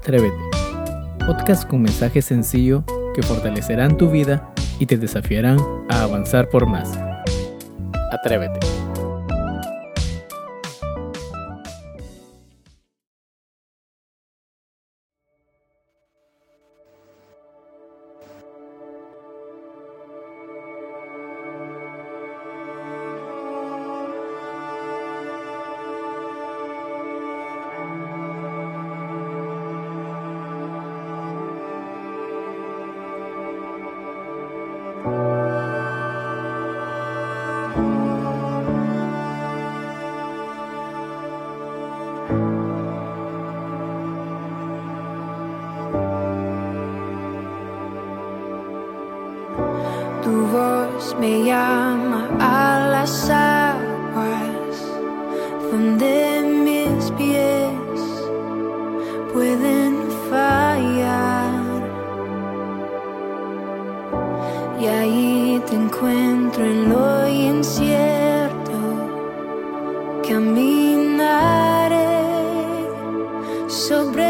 Atrévete. Podcast con mensaje sencillo que fortalecerán tu vida y te desafiarán a avanzar por más. Atrévete. me llama a las aguas donde mis pies pueden fallar. Y ahí te encuentro en lo incierto, caminaré sobre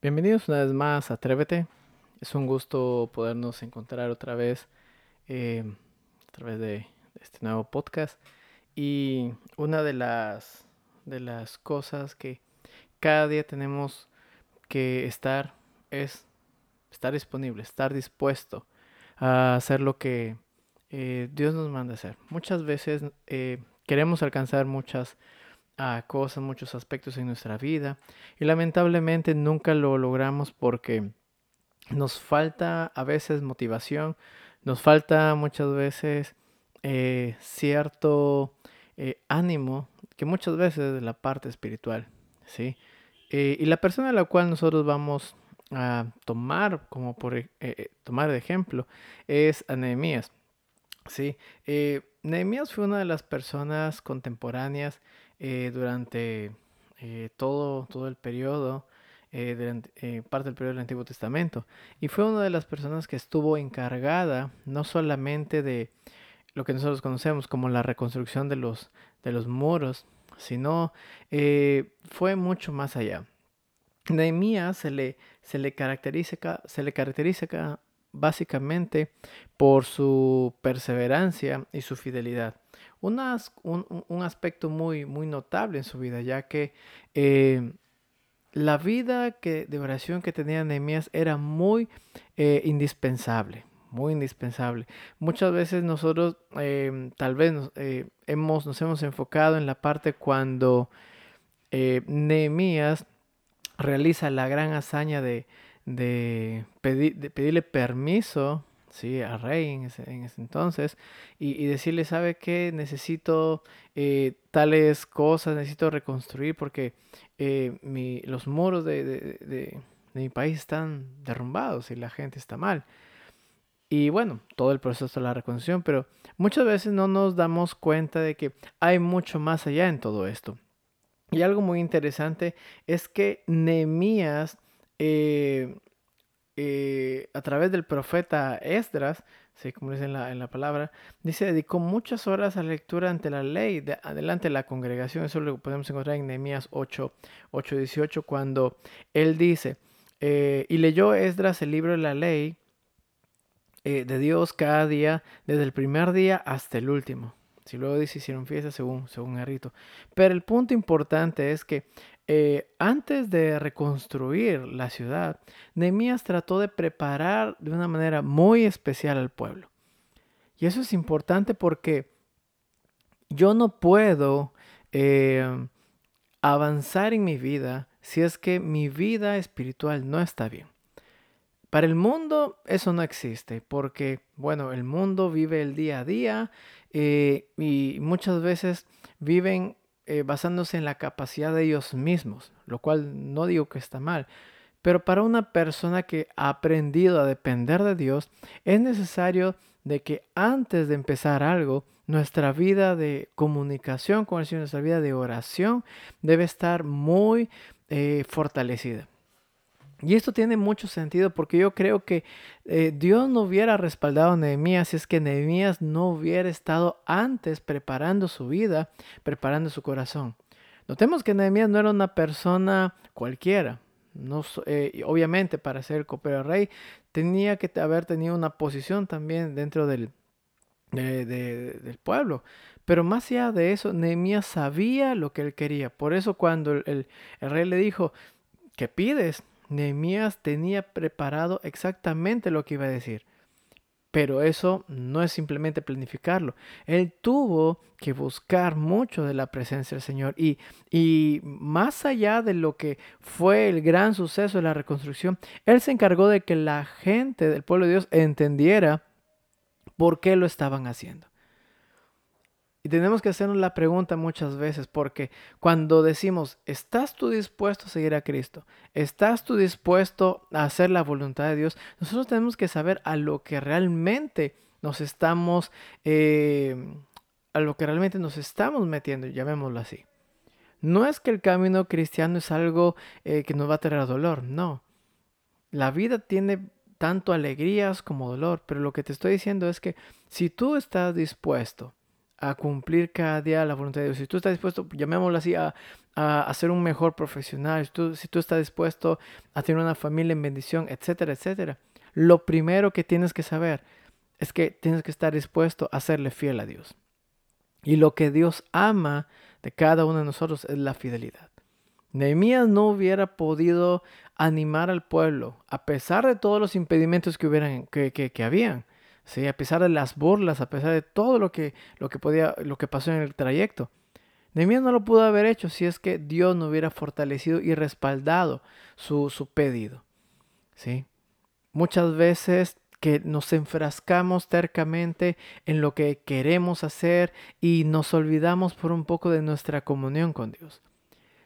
Bienvenidos una vez más a Atrévete. Es un gusto podernos encontrar otra vez eh, a través de este nuevo podcast. Y una de las, de las cosas que cada día tenemos que estar es estar disponible, estar dispuesto a hacer lo que eh, Dios nos manda hacer. Muchas veces eh, queremos alcanzar muchas ah, cosas, muchos aspectos en nuestra vida y lamentablemente nunca lo logramos porque nos falta a veces motivación, nos falta muchas veces eh, cierto ánimo que muchas veces es la parte espiritual, ¿sí? y la persona a la cual nosotros vamos a tomar como por e, eh, eh, tomar de ejemplo es a Nehemías. Sí, eh, Nehemías fue una de las personas contemporáneas durante todo, todo el periodo, parte del periodo del Antiguo Testamento. Y fue una de las personas que estuvo encargada no solamente de lo que nosotros conocemos como la reconstrucción de los, de los muros, sino fue mucho más allá. Nehemías se le, se le caracteriza, se le caracteriza básicamente por su perseverancia y su fidelidad. un, aspecto muy, muy notable en su vida, ya que eh, la vida que, de oración que tenía Nehemías era muy eh, indispensable, muy indispensable. Muchas veces nosotros em, tal vez nos, eh, hemos, nos hemos enfocado en la parte cuando Nehemías realiza la gran hazaña de, de, pedirle permiso ¿sí? al rey en ese, entonces y, decirle, ¿sabe qué? Necesito eh, tales cosas, necesito reconstruir porque eh, los muros de, mi país están derrumbados y la gente está mal. Y bueno, todo el proceso de la reconstrucción, pero muchas veces no nos damos cuenta de que hay mucho más allá en todo esto. Y algo muy interesante es que Nehemías, eh, eh, a través del profeta Esdras, ¿sí? como dice en la, en la, palabra, dice, dedicó muchas horas a lectura ante la ley, de, adelante la congregación. Eso lo podemos encontrar en Nehemías 8, 8 18, cuando él dice, eh, y leyó Esdras el libro de la ley de Dios cada día, desde el primer día hasta el último. Si luego dice hicieron fiesta según, según el rito. Pero el punto importante es que eh, antes de reconstruir la ciudad, Nehemías trató de preparar de una manera muy especial al pueblo. Y eso es importante porque yo no puedo eh, avanzar en mi vida si es que mi vida espiritual no está bien. Para el mundo eso no existe, porque, bueno, el mundo vive el día a día eh, y muchas veces viven eh, basándose en la capacidad de ellos mismos, lo cual no digo que está mal. Pero para una persona que ha aprendido a depender de Dios, es necesario de que antes de empezar algo, nuestra vida de comunicación con el Señor, nuestra vida de oración, debe estar muy eh, fortalecida. Y esto tiene mucho sentido porque yo creo que eh, Dios no hubiera respaldado a Nehemías si es que Nehemías no hubiera estado antes preparando su vida, preparando su corazón. Notemos que Nehemías no era una persona cualquiera. No, eh, obviamente para ser copero rey tenía que haber tenido una posición también dentro del, del pueblo. Pero más allá de eso, Nehemías sabía lo que él quería. Por eso cuando el, el rey le dijo, ¿qué pides? Nehemías tenía preparado exactamente lo que iba a decir. Pero eso no es simplemente planificarlo. Él tuvo que buscar mucho de la presencia del Señor. Y, y, más allá de lo que fue el gran suceso de la reconstrucción, Él se encargó de que la gente del pueblo de Dios entendiera por qué lo estaban haciendo. Y tenemos que hacernos la pregunta muchas veces, porque cuando decimos, ¿estás tú dispuesto a seguir a Cristo? ¿Estás tú dispuesto a hacer la voluntad de Dios? Nosotros tenemos que saber a lo que realmente nos estamos, eh, a lo que realmente nos estamos metiendo, llamémoslo así. No es que el camino cristiano es algo eh, que nos va a traer dolor, no. La vida tiene tanto alegrías como dolor, pero lo que te estoy diciendo es que si tú estás dispuesto, a cumplir cada día la voluntad de Dios, si tú estás dispuesto, llamémoslo así, a, a, ser un mejor profesional, si tú, si tú estás dispuesto a tener una familia en bendición, etcétera, etcétera, lo primero que tienes que saber es que tienes que estar dispuesto a serle fiel a Dios. Y lo que Dios ama de cada uno de nosotros es la fidelidad. Nehemías no hubiera podido animar al pueblo, a pesar de todos los impedimentos que, hubieran, que, que, habían, ¿sí? a pesar de las burlas, a pesar de todo lo que, lo que, podía, lo que pasó en el trayecto. Nehemías no lo pudo haber hecho si es que Dios no hubiera fortalecido y respaldado su, su pedido. ¿sí? Muchas veces que nos enfrascamos tercamente en lo que queremos hacer y nos olvidamos por un poco de nuestra comunión con Dios.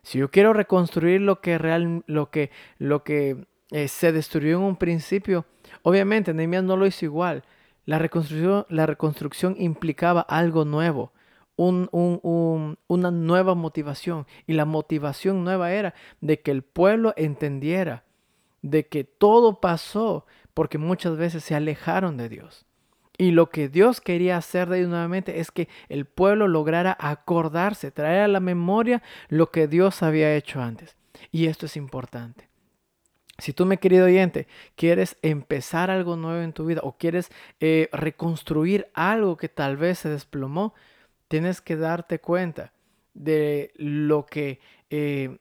Si yo quiero reconstruir lo que real, lo que, lo que eh, se destruyó en un principio, obviamente Nehemías no lo hizo igual. La reconstrucción, implicaba algo nuevo, un, un, una nueva motivación. Y la motivación nueva era de que el pueblo entendiera de que todo pasó porque muchas veces se alejaron de Dios. Y lo que Dios quería hacer de ellos nuevamente es que el pueblo lograra acordarse, traer a la memoria lo que Dios había hecho antes. Y esto es importante. Si tú, mi querido oyente, quieres empezar algo nuevo en tu vida o quieres eh, reconstruir algo que tal vez se desplomó, tienes que darte cuenta de lo que eh,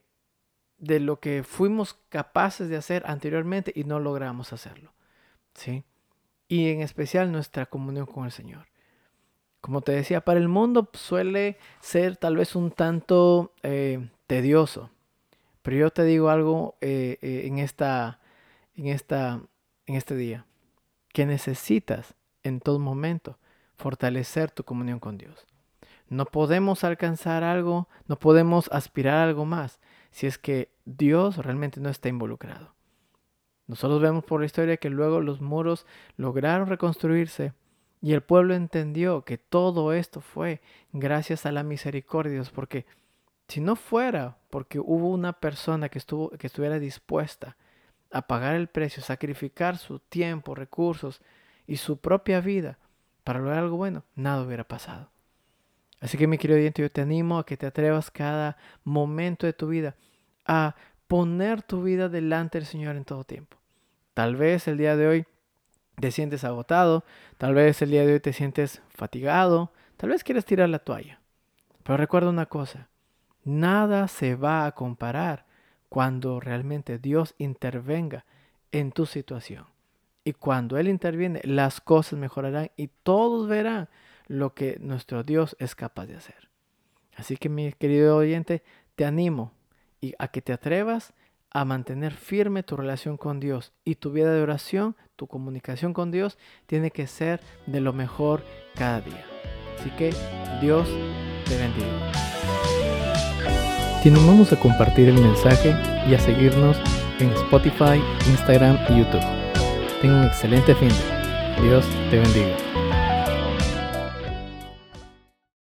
de lo que fuimos capaces de hacer anteriormente y no logramos hacerlo. ¿sí? Y en especial nuestra comunión con el Señor. Como te decía, para el mundo suele ser tal vez un tanto eh, tedioso, pero yo te digo algo eh, eh, en, esta, en, esta, en este día, que necesitas en todo momento fortalecer tu comunión con Dios. No podemos alcanzar algo, no podemos aspirar a algo más si es que Dios realmente no está involucrado. Nosotros vemos por la historia que luego los muros lograron reconstruirse y el pueblo entendió que todo esto fue gracias a la misericordia de Dios, porque si no fuera porque hubo una persona que, estuvo, que estuviera dispuesta a pagar el precio, sacrificar su tiempo, recursos y su propia vida para lograr algo bueno, nada hubiera pasado. Así que mi querido oyente, yo te animo a que te atrevas cada momento de tu vida a poner tu vida delante del Señor en todo tiempo. Tal vez el día de hoy te sientes agotado, tal vez el día de hoy te sientes fatigado, tal vez quieres tirar la toalla. Pero recuerda una cosa, nada se va a comparar cuando realmente Dios intervenga en tu situación. Y cuando Él interviene, las cosas mejorarán y todos verán lo que nuestro Dios es capaz de hacer. Así que mi querido oyente, te animo a que te atrevas a mantener firme tu relación con Dios y tu vida de oración, tu comunicación con Dios tiene que ser de lo mejor cada día. Así que Dios te bendiga. Animamos a compartir el mensaje y a seguirnos en Spotify, Instagram y YouTube. Tenga un excelente fin. Dios te bendiga.